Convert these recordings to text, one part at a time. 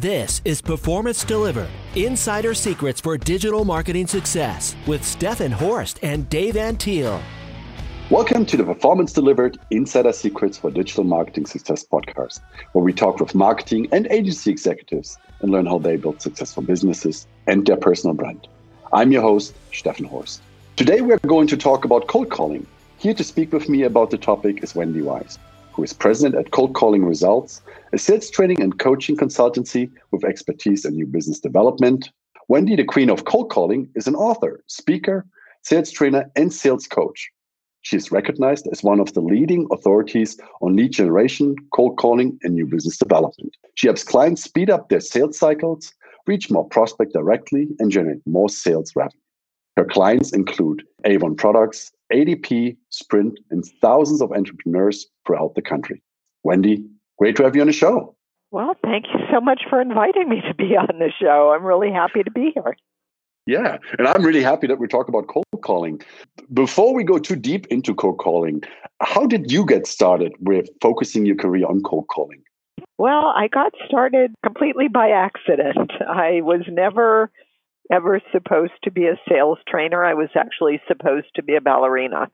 This is Performance Delivered Insider Secrets for Digital Marketing Success with Stefan Horst and Dave Antil. Welcome to the Performance Delivered Insider Secrets for Digital Marketing Success podcast, where we talk with marketing and agency executives and learn how they build successful businesses and their personal brand. I'm your host, Stefan Horst. Today we're going to talk about cold calling. Here to speak with me about the topic is Wendy Weiss who is president at Cold Calling Results, a sales training and coaching consultancy with expertise in new business development. Wendy, the queen of cold calling, is an author, speaker, sales trainer, and sales coach. She is recognized as one of the leading authorities on lead generation, cold calling, and new business development. She helps clients speed up their sales cycles, reach more prospect directly, and generate more sales revenue. Her clients include Avon Products, ADT, Sprint, and thousands of entrepreneurs throughout the country. Wendy, great to have you on the show. Well, thank you so much for inviting me to be on the show. I'm really happy to be here. Yeah, and I'm really happy that we talk about cold calling. Before we go too deep into cold calling, how did you get started with focusing your career on cold calling? Well, I got started completely by accident. I was never ever supposed to be a sales trainer. I was actually supposed to be a ballerina.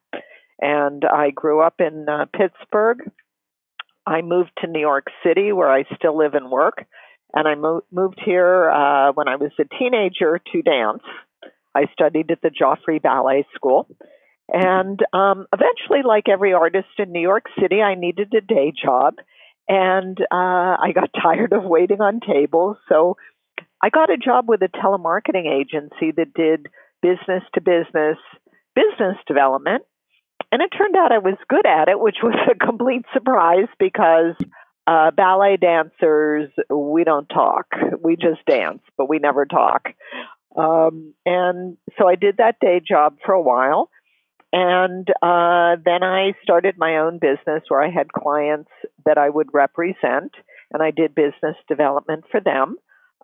And I grew up in uh, Pittsburgh. I moved to New York City, where I still live and work. And I mo- moved here uh, when I was a teenager to dance. I studied at the Joffrey Ballet School. And um, eventually, like every artist in New York City, I needed a day job. And uh, I got tired of waiting on tables. So I got a job with a telemarketing agency that did business to business business development. And it turned out I was good at it, which was a complete surprise because uh, ballet dancers, we don't talk. We just dance, but we never talk. Um, and so I did that day job for a while. And uh, then I started my own business where I had clients that I would represent, and I did business development for them.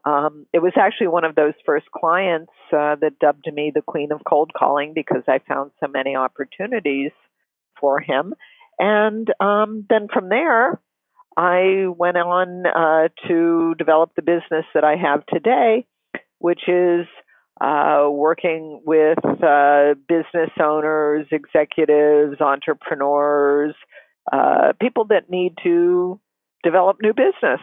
Um, it was actually one of those first clients uh, that dubbed me the queen of cold calling because I found so many opportunities for him. And um, then from there, I went on uh, to develop the business that I have today, which is uh, working with uh, business owners, executives, entrepreneurs, uh, people that need to develop new business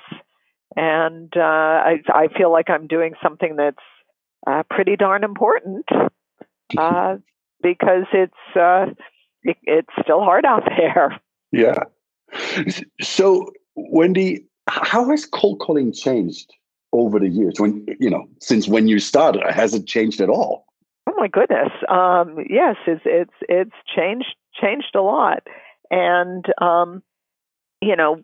and uh, I, I feel like I'm doing something that's uh, pretty darn important uh, because it's uh, it, it's still hard out there. Yeah. So, Wendy, how has cold calling changed over the years? When you know, since when you started, has it changed at all? Oh my goodness! Um, yes, it's it's it's changed changed a lot, and um, you know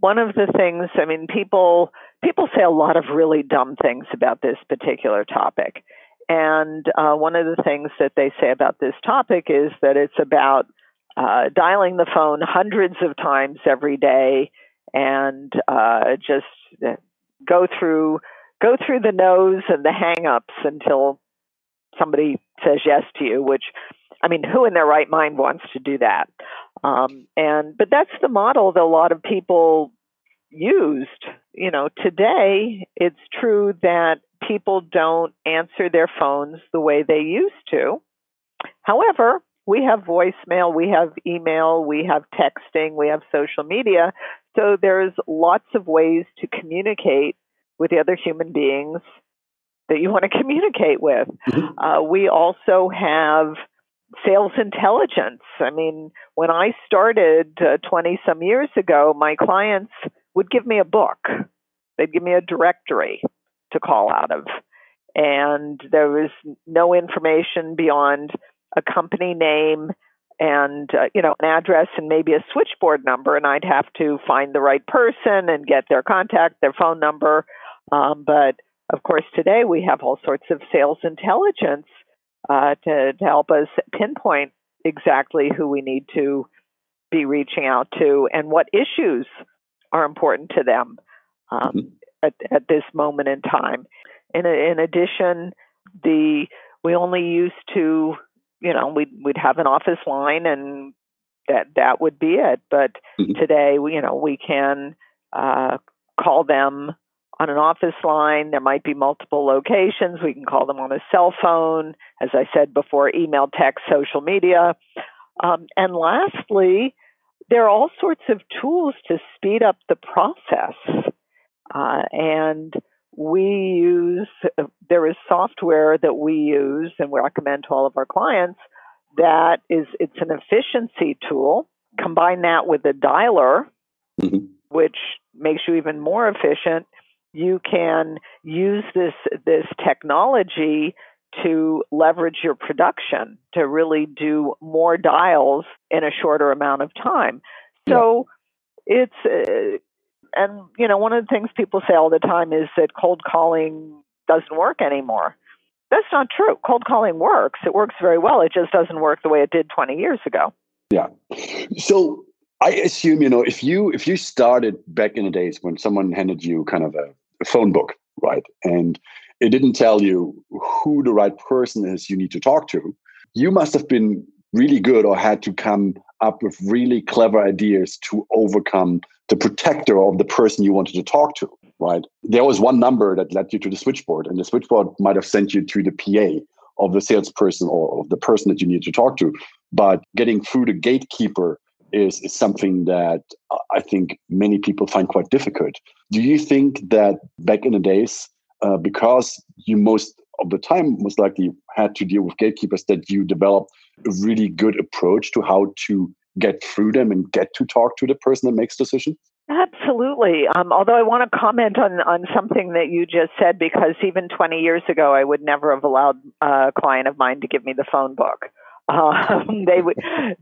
one of the things, I mean, people people say a lot of really dumb things about this particular topic. And uh, one of the things that they say about this topic is that it's about uh, dialing the phone hundreds of times every day and uh, just uh, go through go through the nose and the hang-ups until somebody says yes to you, which I mean, who in their right mind wants to do that? Um, and but that's the model that a lot of people used. You know, today it's true that people don't answer their phones the way they used to. However, we have voicemail, we have email, we have texting, we have social media. So there's lots of ways to communicate with the other human beings that you want to communicate with. Mm-hmm. Uh, we also have sales intelligence. I mean, when I started 20 uh, some years ago, my clients would give me a book. They'd give me a directory to call out of. And there was no information beyond a company name and uh, you know an address and maybe a switchboard number and i'd have to find the right person and get their contact their phone number um, but of course today we have all sorts of sales intelligence uh, to, to help us pinpoint exactly who we need to be reaching out to and what issues are important to them um, mm-hmm. at, at this moment in time. In, in addition, the we only used to, you know, we'd we'd have an office line and that that would be it. But mm-hmm. today, we, you know, we can uh, call them on an office line. There might be multiple locations. We can call them on a cell phone, as I said before, email, text, social media. Um, and lastly, there are all sorts of tools to speed up the process. Uh, and we use, there is software that we use and we recommend to all of our clients that is, it's an efficiency tool. Combine that with a dialer, mm-hmm. which makes you even more efficient. You can use this, this technology to leverage your production to really do more dials in a shorter amount of time. So yeah. it's, uh, and you know, one of the things people say all the time is that cold calling doesn't work anymore. That's not true. Cold calling works. It works very well. It just doesn't work the way it did 20 years ago. Yeah. So I assume, you know, if you if you started back in the days when someone handed you kind of a, a phone book, right? And it didn't tell you who the right person is you need to talk to, you must have been really good or had to come up with really clever ideas to overcome the protector of the person you wanted to talk to, right? There was one number that led you to the switchboard, and the switchboard might have sent you to the PA of the salesperson or of the person that you need to talk to. But getting through the gatekeeper is, is something that I think many people find quite difficult. Do you think that back in the days, uh, because you most of the time most likely had to deal with gatekeepers that you developed a really good approach to how to get through them and get to talk to the person that makes decisions? Absolutely. Um, although I want to comment on, on something that you just said, because even 20 years ago, I would never have allowed a client of mine to give me the phone book. Um, they would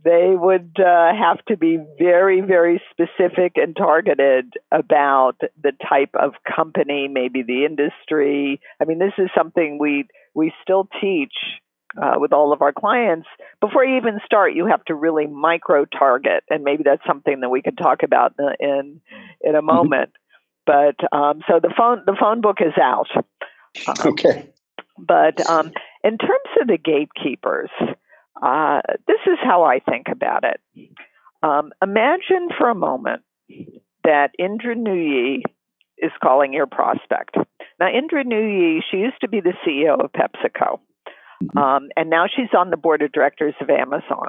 they would uh, have to be very very specific and targeted about the type of company, maybe the industry. I mean, this is something we we still teach uh, with all of our clients. Before you even start, you have to really micro target, and maybe that's something that we could talk about in in, in a mm-hmm. moment. Mm-hmm. But um, so the phone the phone book is out. Um, okay. But um, in terms of the gatekeepers. Uh, this is how I think about it. Um, imagine for a moment that Indra Nooyi is calling your prospect. Now, Indra Nooyi, she used to be the CEO of PepsiCo, mm-hmm. um, and now she's on the board of directors of Amazon.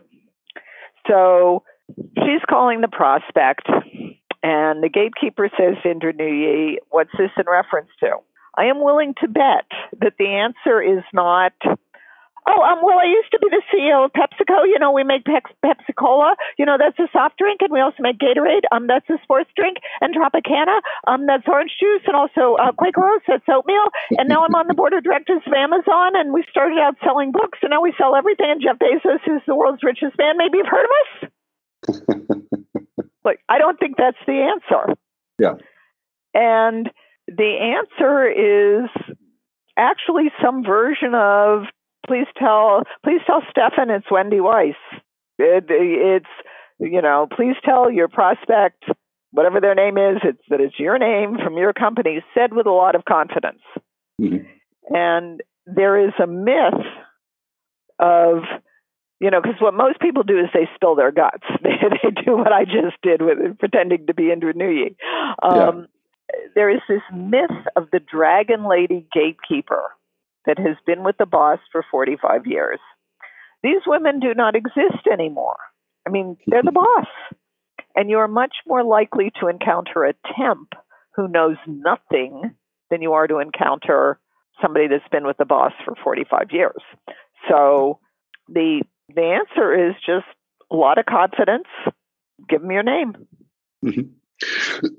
So she's calling the prospect, and the gatekeeper says to Indra Nooyi, What's this in reference to? I am willing to bet that the answer is not Oh, um, well, I used to be the CEO of PepsiCo. You know, we make Pepsi Cola. You know, that's a soft drink, and we also make Gatorade. Um, that's a sports drink, and Tropicana. Um, that's orange juice, and also uh, Quaker Oats. That's oatmeal. And now I'm on the board of directors of Amazon, and we started out selling books, and now we sell everything. And Jeff Bezos is the world's richest man. Maybe you've heard of us. like, I don't think that's the answer. Yeah. And the answer is actually some version of please tell please tell Stefan it's Wendy Weiss. It, it's you know, please tell your prospect whatever their name is, it's that it's your name from your company, said with a lot of confidence. Mm-hmm. And there is a myth of you know, because what most people do is they spill their guts. They, they do what I just did with it, pretending to be Indra Nooyi. Um, yeah. There is this myth of the Dragon Lady gatekeeper that has been with the boss for 45 years. These women do not exist anymore. I mean, they're the boss. And you're much more likely to encounter a temp who knows nothing than you are to encounter somebody that's been with the boss for 45 years. So the the answer is just a lot of confidence. Give them your name. Mm-hmm.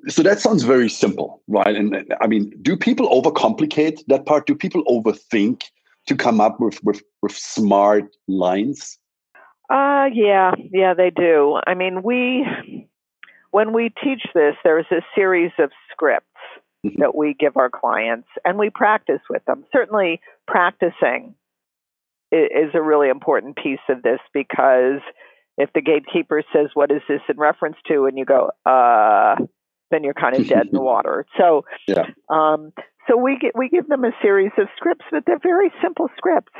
So that sounds very simple, right? And I mean, do people overcomplicate that part? Do people overthink to come up with with, with smart lines? Uh yeah, yeah, they do. I mean, we when we teach this, there's a series of scripts mm-hmm. that we give our clients and we practice with them. Certainly practicing is a really important piece of this because if the gatekeeper says, What is this in reference to? and you go, uh, then you're kind of dead in the water. So, yeah. um, so we get, we give them a series of scripts, but they're very simple scripts.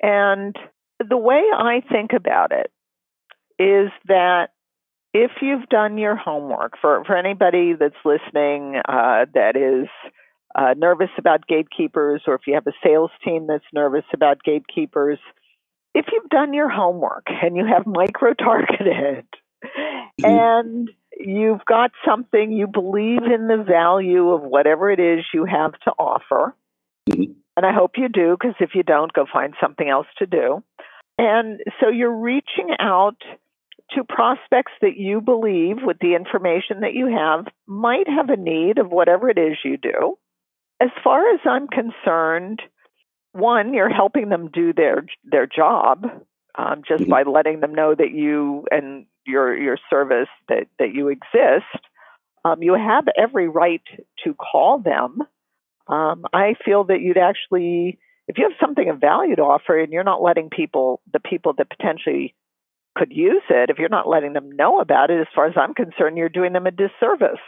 And the way I think about it is that if you've done your homework, for, for anybody that's listening uh, that is uh, nervous about gatekeepers, or if you have a sales team that's nervous about gatekeepers, if you've done your homework and you have micro targeted mm-hmm. and you've got something you believe in the value of whatever it is you have to offer, mm-hmm. and I hope you do, because if you don't, go find something else to do. And so you're reaching out to prospects that you believe, with the information that you have, might have a need of whatever it is you do. As far as I'm concerned, one, you're helping them do their their job um, just mm-hmm. by letting them know that you and your your service that that you exist. Um, you have every right to call them. Um, I feel that you'd actually, if you have something of value to offer, and you're not letting people, the people that potentially could use it, if you're not letting them know about it, as far as I'm concerned, you're doing them a disservice.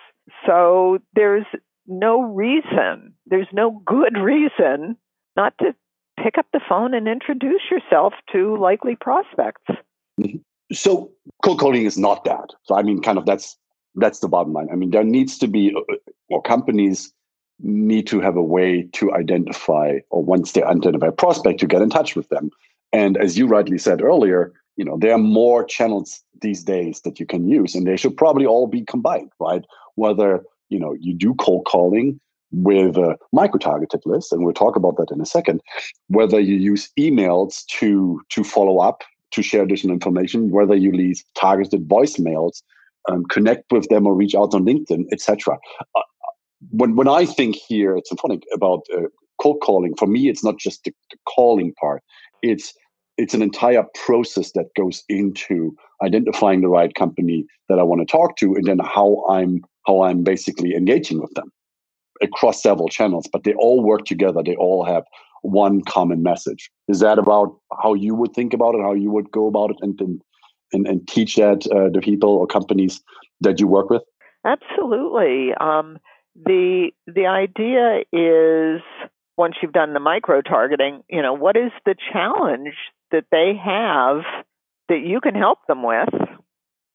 So there's no reason, there's no good reason not to pick up the phone and introduce yourself to likely prospects. Mm-hmm. So cold calling is not that. So I mean, kind of that's that's the bottom line. I mean, there needs to be, uh, or companies need to have a way to identify, or once they identify a prospect, to get in touch with them. And as you rightly said earlier, you know there are more channels these days that you can use, and they should probably all be combined, right? Whether you know you do cold calling with a micro-targeted list, and we'll talk about that in a second. Whether you use emails to to follow up, to share additional information, whether you leave targeted voicemails, um, connect with them, or reach out on LinkedIn, etc. Uh, when when I think here at Symphonic about uh, cold calling, for me, it's not just the, the calling part; it's it's an entire process that goes into identifying the right company that I want to talk to, and then how I'm how I'm basically engaging with them across several channels, but they all work together. They all have one common message. Is that about how you would think about it, how you would go about it, and and, and teach that uh, the people or companies that you work with? Absolutely. Um, the the idea is once you've done the micro targeting, you know, what is the challenge that they have that you can help them with?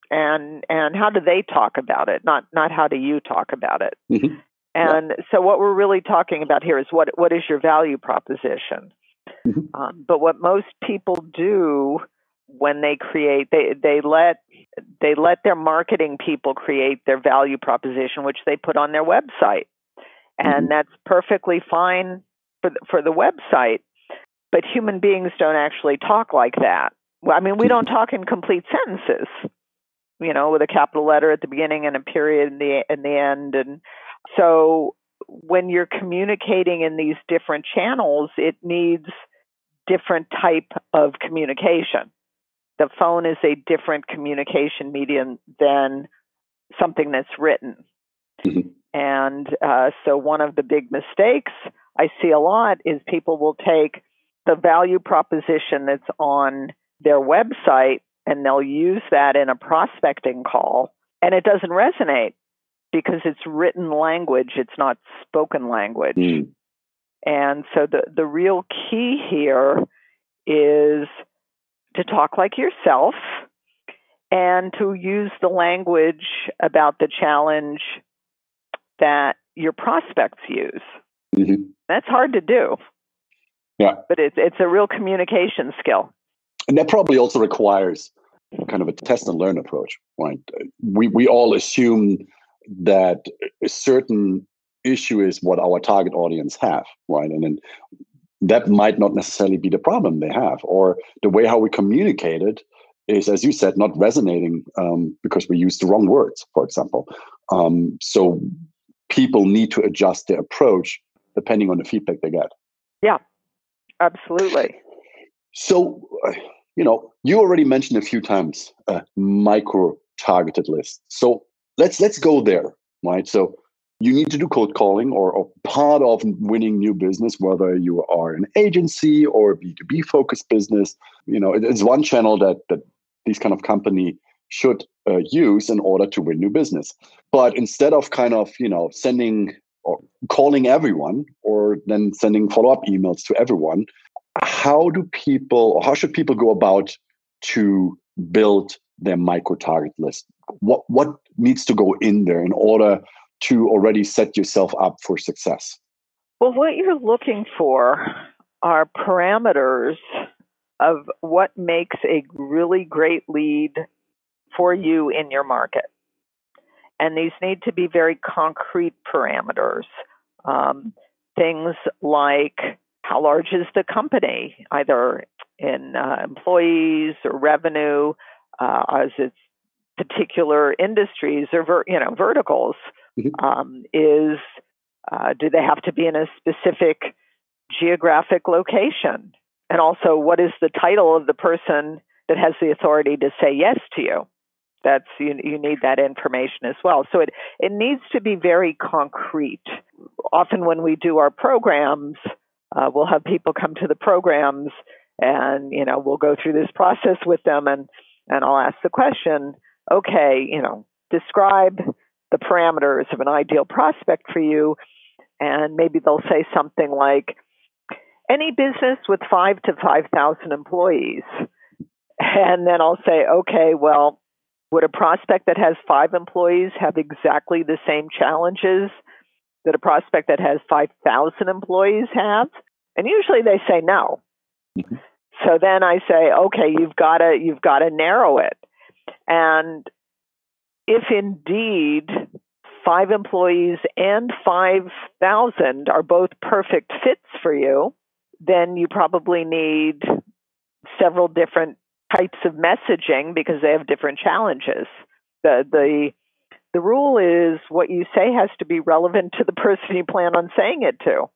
And and how do they talk about it? Not not how do you talk about it? Mm-hmm. And yeah. so, what we're really talking about here is what what is your value proposition? Mm-hmm. Um, but what most people do when they create, they they let they let their marketing people create their value proposition, which they put on their website, and mm-hmm. that's perfectly fine for the, for the website. But human beings don't actually talk like that. Well, I mean, we don't talk in complete sentences, you know, with a capital letter at the beginning and a period in the in the end, and so when you're communicating in these different channels, it needs different type of communication. The phone is a different communication medium than something that's written. Mm-hmm. And uh, so one of the big mistakes I see a lot is people will take the value proposition that's on their website and they'll use that in a prospecting call and it doesn't resonate because it's written language, it's not spoken language. Mm. And so the, the real key here is to talk like yourself and to use the language about the challenge that your prospects use. Mm-hmm. That's hard to do. Yeah. But it's it's a real communication skill. And that probably also requires kind of a test and learn approach, right? We we all assume that a certain issue is what our target audience have, right? And then that might not necessarily be the problem they have, or the way how we communicate it is, as you said, not resonating um, because we use the wrong words, for example. Um, so people need to adjust their approach depending on the feedback they get. Yeah, absolutely. So, you know, you already mentioned a few times a micro targeted list. So, let's let's go there, right? So you need to do cold calling or, or part of winning new business, whether you are an agency or a B2B focused business. You know, it, it's one channel that that these kind of company should uh, use in order to win new business. But instead of kind of, you know, sending or calling everyone or then sending follow-up emails to everyone, how do people or how should people go about to build their micro target list? What what needs to go in there in order to already set yourself up for success? Well, what you're looking for are parameters of what makes a really great lead for you in your market. And these need to be very concrete parameters. Um, things like how large is the company, either in uh, employees or revenue, uh, as its particular industries or ver- you know verticals. Mm-hmm. Um, is uh, do they have to be in a specific geographic location? And also, what is the title of the person that has the authority to say yes to you? That's you, you need that information as well. So it, it needs to be very concrete. Often when we do our programs, uh, we'll have people come to the programs and you know we'll go through this process with them and and I'll ask the question, okay, you know, describe the parameters of an ideal prospect for you and maybe they'll say something like any business with 5 to 5,000 employees. And then I'll say, okay, well, would a prospect that has 5 employees have exactly the same challenges that a prospect that has 5,000 employees have? And usually they say no. Mm-hmm. So then I say, okay, you've got to you've got to narrow it. And if indeed five employees and 5,000 are both perfect fits for you, then you probably need several different types of messaging because they have different challenges. The, the, the rule is what you say has to be relevant to the person you plan on saying it to.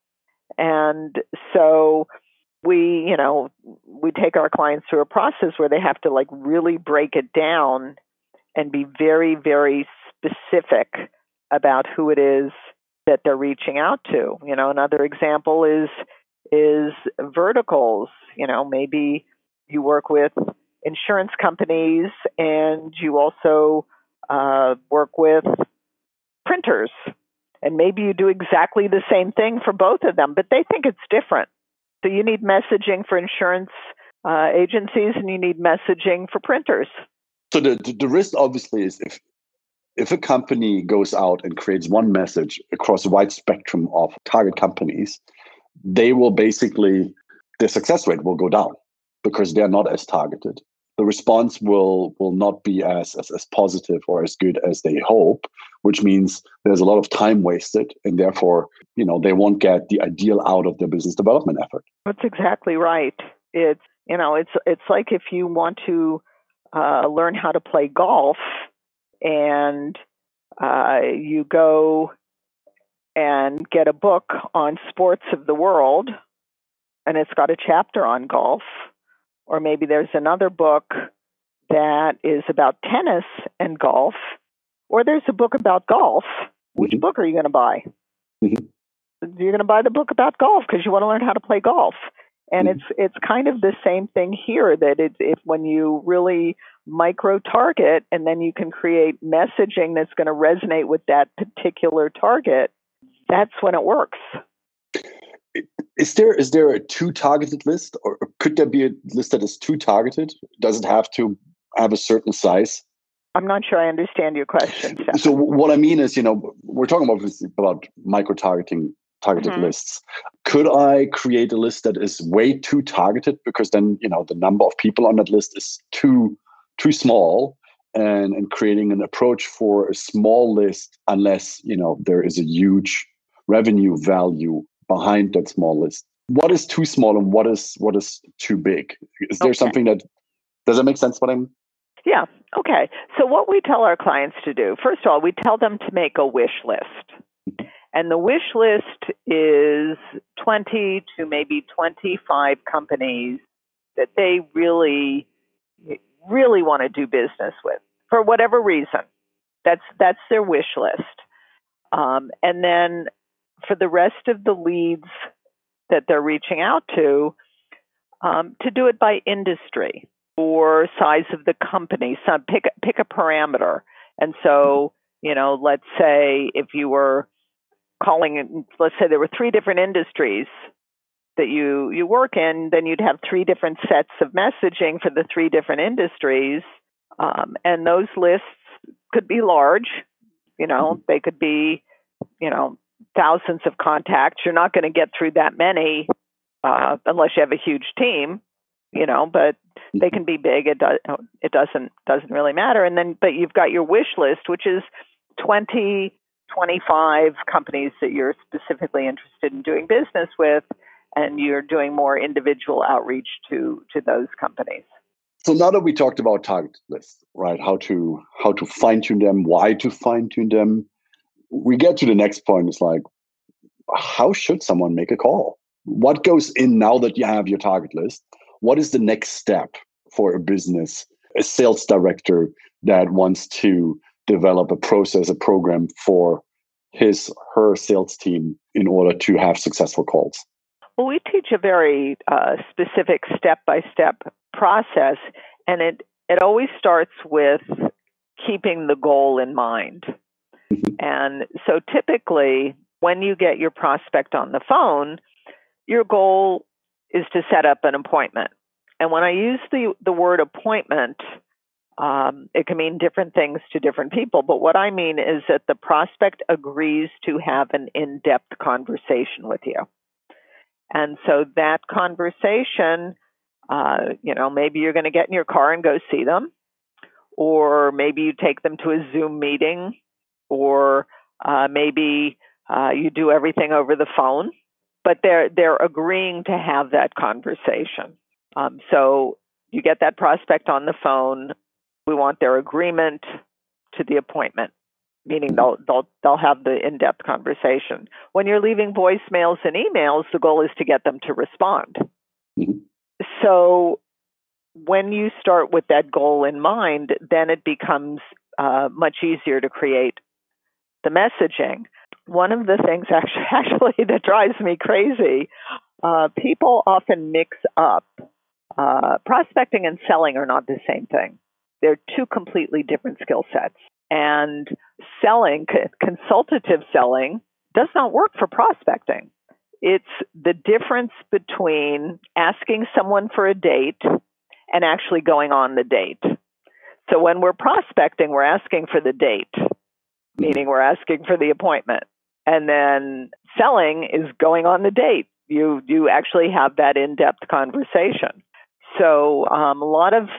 And so we, you know, we take our clients through a process where they have to like really break it down and be very, very specific about who it is that they're reaching out to. You know, another example is is verticals. You know, maybe you work with insurance companies and you also uh, work with printers. And maybe you do exactly the same thing for both of them, but they think it's different. So you need messaging for insurance uh, agencies and you need messaging for printers. So the, the risk obviously is if if a company goes out and creates one message across a wide spectrum of target companies, they will basically their success rate will go down because they're not as targeted. The response will will not be as, as as positive or as good as they hope, which means there's a lot of time wasted, and therefore, you know, they won't get the ideal out of their business development effort. That's exactly right. It's you know, it's it's like if you want to uh, learn how to play golf and uh, you go and get a book on sports of the world, and it's got a chapter on golf, or maybe there's another book that is about tennis and golf, or there's a book about golf. Which mm-hmm. book are you going to buy? Mm-hmm. You're going to buy the book about golf because you want to learn how to play golf. And mm-hmm. it's it's kind of the same thing here that it's if when you really micro target and then you can create messaging that's going to resonate with that particular target, that's when it works. Is there is there a too targeted list or could there be a list that is too targeted? Does it have to have a certain size? I'm not sure I understand your question. So what I mean is, you know, we're talking about about micro targeting targeted mm-hmm. lists. Could I create a list that is way too targeted because then you know the number of people on that list is too too small and and creating an approach for a small list unless you know there is a huge revenue value behind that small list what is too small and what is what is too big is there something that does that make sense what i'm yeah okay so what we tell our clients to do first of all we tell them to make a wish list and the wish list is 20 to maybe 25 companies that they really really want to do business with for whatever reason. That's that's their wish list. Um, and then for the rest of the leads that they're reaching out to, um, to do it by industry or size of the company. Some pick pick a parameter. And so, you know, let's say if you were calling, let's say there were three different industries that you you work in, then you'd have three different sets of messaging for the three different industries. Um, and those lists could be large, you know, mm-hmm. they could be, you know, thousands of contacts. You're not going to get through that many uh, unless you have a huge team, you know, but they can be big. It does it doesn't doesn't really matter. And then but you've got your wish list, which is 20, 25 companies that you're specifically interested in doing business with, and you're doing more individual outreach to to those companies. So now that we talked about target lists, right? How to how to fine tune them, why to fine tune them, we get to the next point. It's like, how should someone make a call? What goes in now that you have your target list? What is the next step for a business, a sales director that wants to develop a process, a program for his her sales team in order to have successful calls? Well, we teach a very uh, specific step by step process, and it it always starts with keeping the goal in mind. Mm-hmm. And so typically, when you get your prospect on the phone, your goal is to set up an appointment. And when I use the, the word appointment, um, it can mean different things to different people. But what I mean is that the prospect agrees to have an in depth conversation with you. And so that conversation, uh, you know, maybe you're going to get in your car and go see them, or maybe you take them to a Zoom meeting, or uh, maybe uh, you do everything over the phone. But they're they're agreeing to have that conversation. Um, so you get that prospect on the phone. We want their agreement to the appointment, meaning they'll they'll they'll have the in-depth conversation. When you're leaving voicemails and emails, the goal is to get them to respond. Mm-hmm. So when you start with that goal in mind, then it becomes uh, much easier to create the messaging. One of the things actually, actually that drives me crazy, uh, people often mix up uh, prospecting and selling are not the same thing. They're two completely different skill sets. And selling, consultative selling, does not work for prospecting. It's the difference between asking someone for a date and actually going on the date. So when we're prospecting, we're asking for the date, meaning we're asking for the appointment. And then selling is going on the date. You you actually have that in-depth conversation. So um, a lot of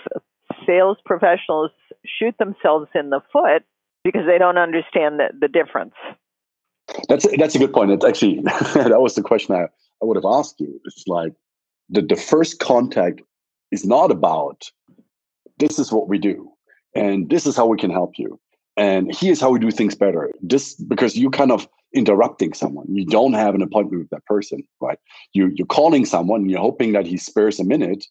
sales professionals shoot themselves in the foot because they don't understand the, the difference. That's a, that's a good point. It's actually that was the question I, I would have asked you. It's like the, the first contact is not about this is what we do and this is how we can help you and here's how we do things better. Just because you kind of interrupting someone, you don't have an appointment with that person, right? You you're calling someone, and you're hoping that he spares a minute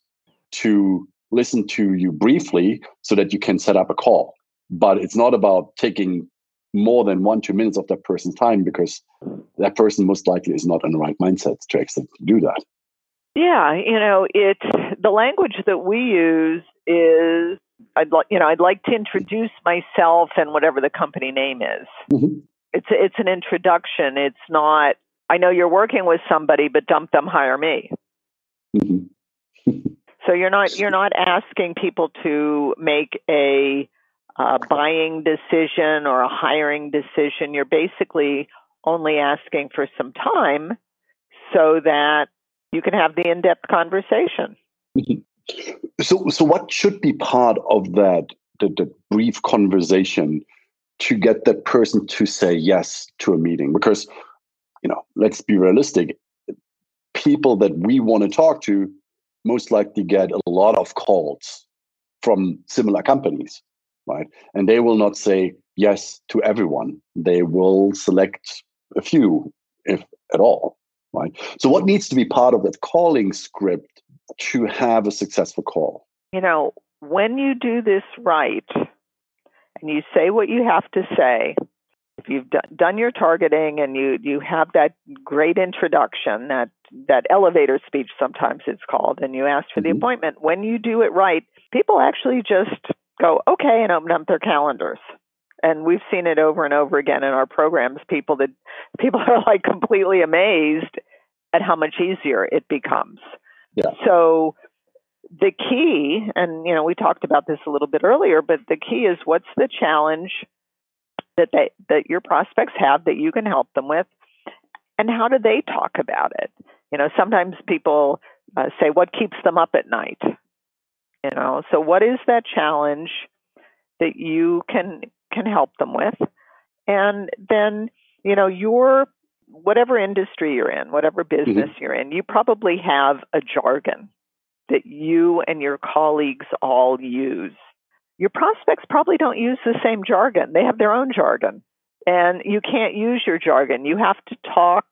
to listen to you briefly so that you can set up a call. But it's not about taking more than one, two minutes of that person's time because that person most likely is not in the right mindset to actually do that. Yeah, you know, it the language that we use is I'd like you know I'd like to introduce myself and whatever the company name is. Mm-hmm. It's it's an introduction. It's not I know you're working with somebody, but dump them, hire me. Mm-hmm. So you're not you're not asking people to make a uh, buying decision or a hiring decision. You're basically only asking for some time so that you can have the in-depth conversation. So, so what should be part of that the, the brief conversation to get that person to say yes to a meeting? Because you know, let's be realistic. People that we want to talk to most likely get a lot of calls from similar companies, right? And they will not say yes to everyone. They will select a few, if at all, right? So, what needs to be part of that calling script to have a successful call? You know, when you do this right and you say what you have to say, if you've done your targeting and you you have that great introduction, that that elevator speech sometimes it's called, and you ask for mm-hmm. the appointment, when you do it right, people actually just go okay and open up their calendars. And we've seen it over and over again in our programs. People that people are like completely amazed at how much easier it becomes. Yeah. So the key, and you know, we talked about this a little bit earlier, but the key is what's the challenge that they that your prospects have that you can help them with, and how do they talk about it? You know, sometimes people uh, say, "What keeps them up at night?" You know, so what is that challenge that you can can help them with, and then you know your whatever industry you're in, whatever business mm-hmm. you're in, you probably have a jargon that you and your colleagues all use. Your prospects probably don't use the same jargon. They have their own jargon. And you can't use your jargon. You have to talk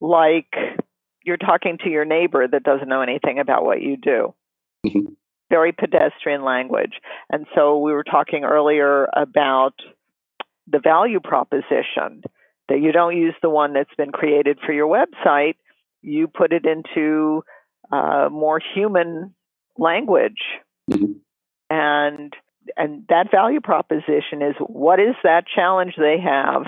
like you're talking to your neighbor that doesn't know anything about what you do. Mm-hmm. Very pedestrian language. And so we were talking earlier about the value proposition that you don't use the one that's been created for your website. You put it into uh, more human language, mm-hmm. and and that value proposition is what is that challenge they have?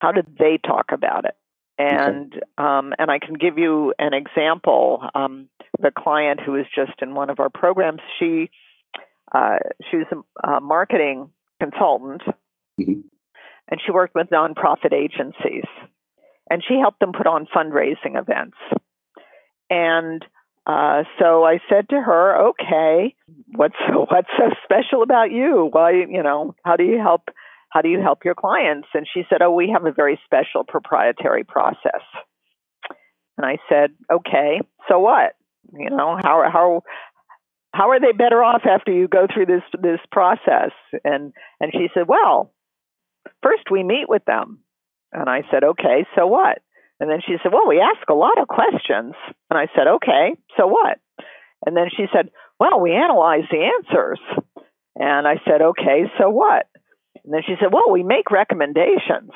How do they talk about it? And okay. um, and I can give you an example. Um, the client who is just in one of our programs, she uh, she was a, a marketing consultant, mm-hmm. and she worked with nonprofit agencies, and she helped them put on fundraising events. And uh, so I said to her, "Okay, what's what's so special about you? Why, you know, how do you help? How do you help your clients?" And she said, "Oh, we have a very special proprietary process." And I said, "Okay, so what? You know, how how how are they better off after you go through this this process?" And and she said, "Well, first we meet with them." And I said, "Okay, so what?" And then she said, Well, we ask a lot of questions. And I said, Okay, so what? And then she said, Well, we analyze the answers. And I said, Okay, so what? And then she said, Well, we make recommendations.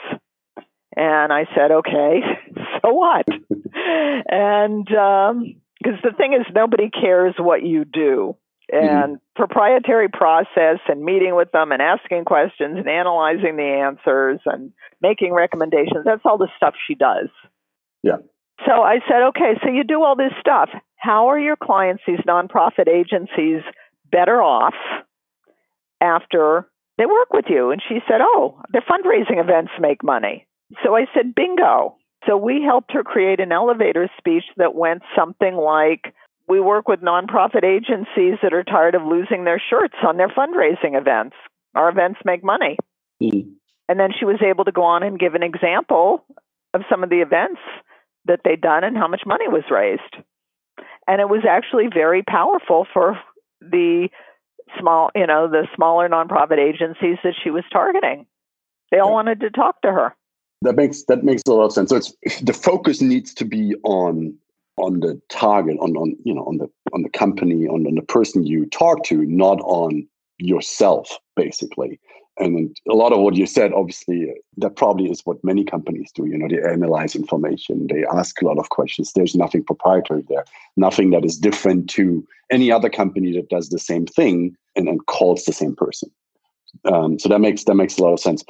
And I said, Okay, so what? and because um, the thing is, nobody cares what you do. Mm-hmm. And mm-hmm. proprietary process and meeting with them and asking questions and analyzing the answers and making recommendations. That's all the stuff she does. Yeah. So I said, okay, so you do all this stuff. How are your clients, these nonprofit agencies, better off after they work with you? And she said, oh, their fundraising events make money. So I said, bingo. So we helped her create an elevator speech that went something like, we work with nonprofit agencies that are tired of losing their shirts on their fundraising events. Our events make money. Mm. And then she was able to go on and give an example of some of the events that they'd done and how much money was raised. And it was actually very powerful for the small, you know, the smaller nonprofit agencies that she was targeting. They all wanted to talk to her. That makes that makes a lot of sense. So it's the focus needs to be on on the target, on on you know on the on the company, on, on the person you talk to, not on yourself, basically. And a lot of what you said obviously that probably is what many companies do you know they analyze information they ask a lot of questions. There's nothing proprietary there nothing that is different to any other company that does the same thing and, then calls the same person. Um, so that makes that makes a lot of sense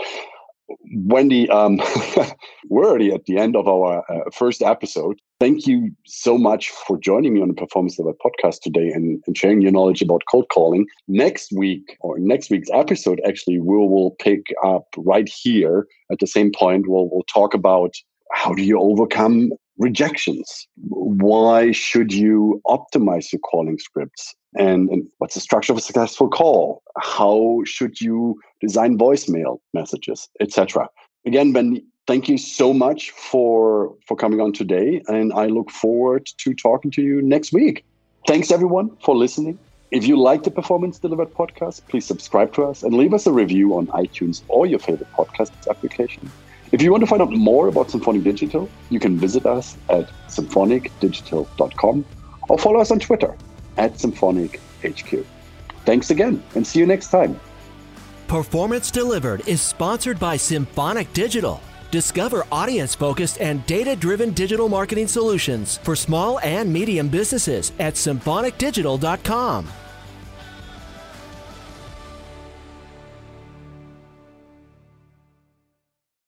Wendy, um, we're already at the end of our uh, first episode. Thank you so much for joining me on the Performance Level podcast today and, and, sharing your knowledge about cold calling. Next week, or next week's episode, actually, we will pick up right here at the same point. We'll, we'll talk about how do you overcome rejections? Why should you optimize your calling scripts? And, and, what's the structure of a successful call? How should you design voicemail messages, etc. Again, Ben, thank you so much for for coming on today, and I look forward to talking to you next week. Thanks everyone for listening. If you like the Performance Delivered podcast, please subscribe to us and leave us a review on iTunes or your favorite podcast application. If you want to find out more about Symphonic Digital, you can visit us at symphonicdigital.com or follow us on Twitter at symphonichq. Thanks again and see you next time. Performance Delivered is sponsored by Symphonic Digital. Discover audience focused and data driven digital marketing solutions for small and medium businesses at symphonicdigital.com.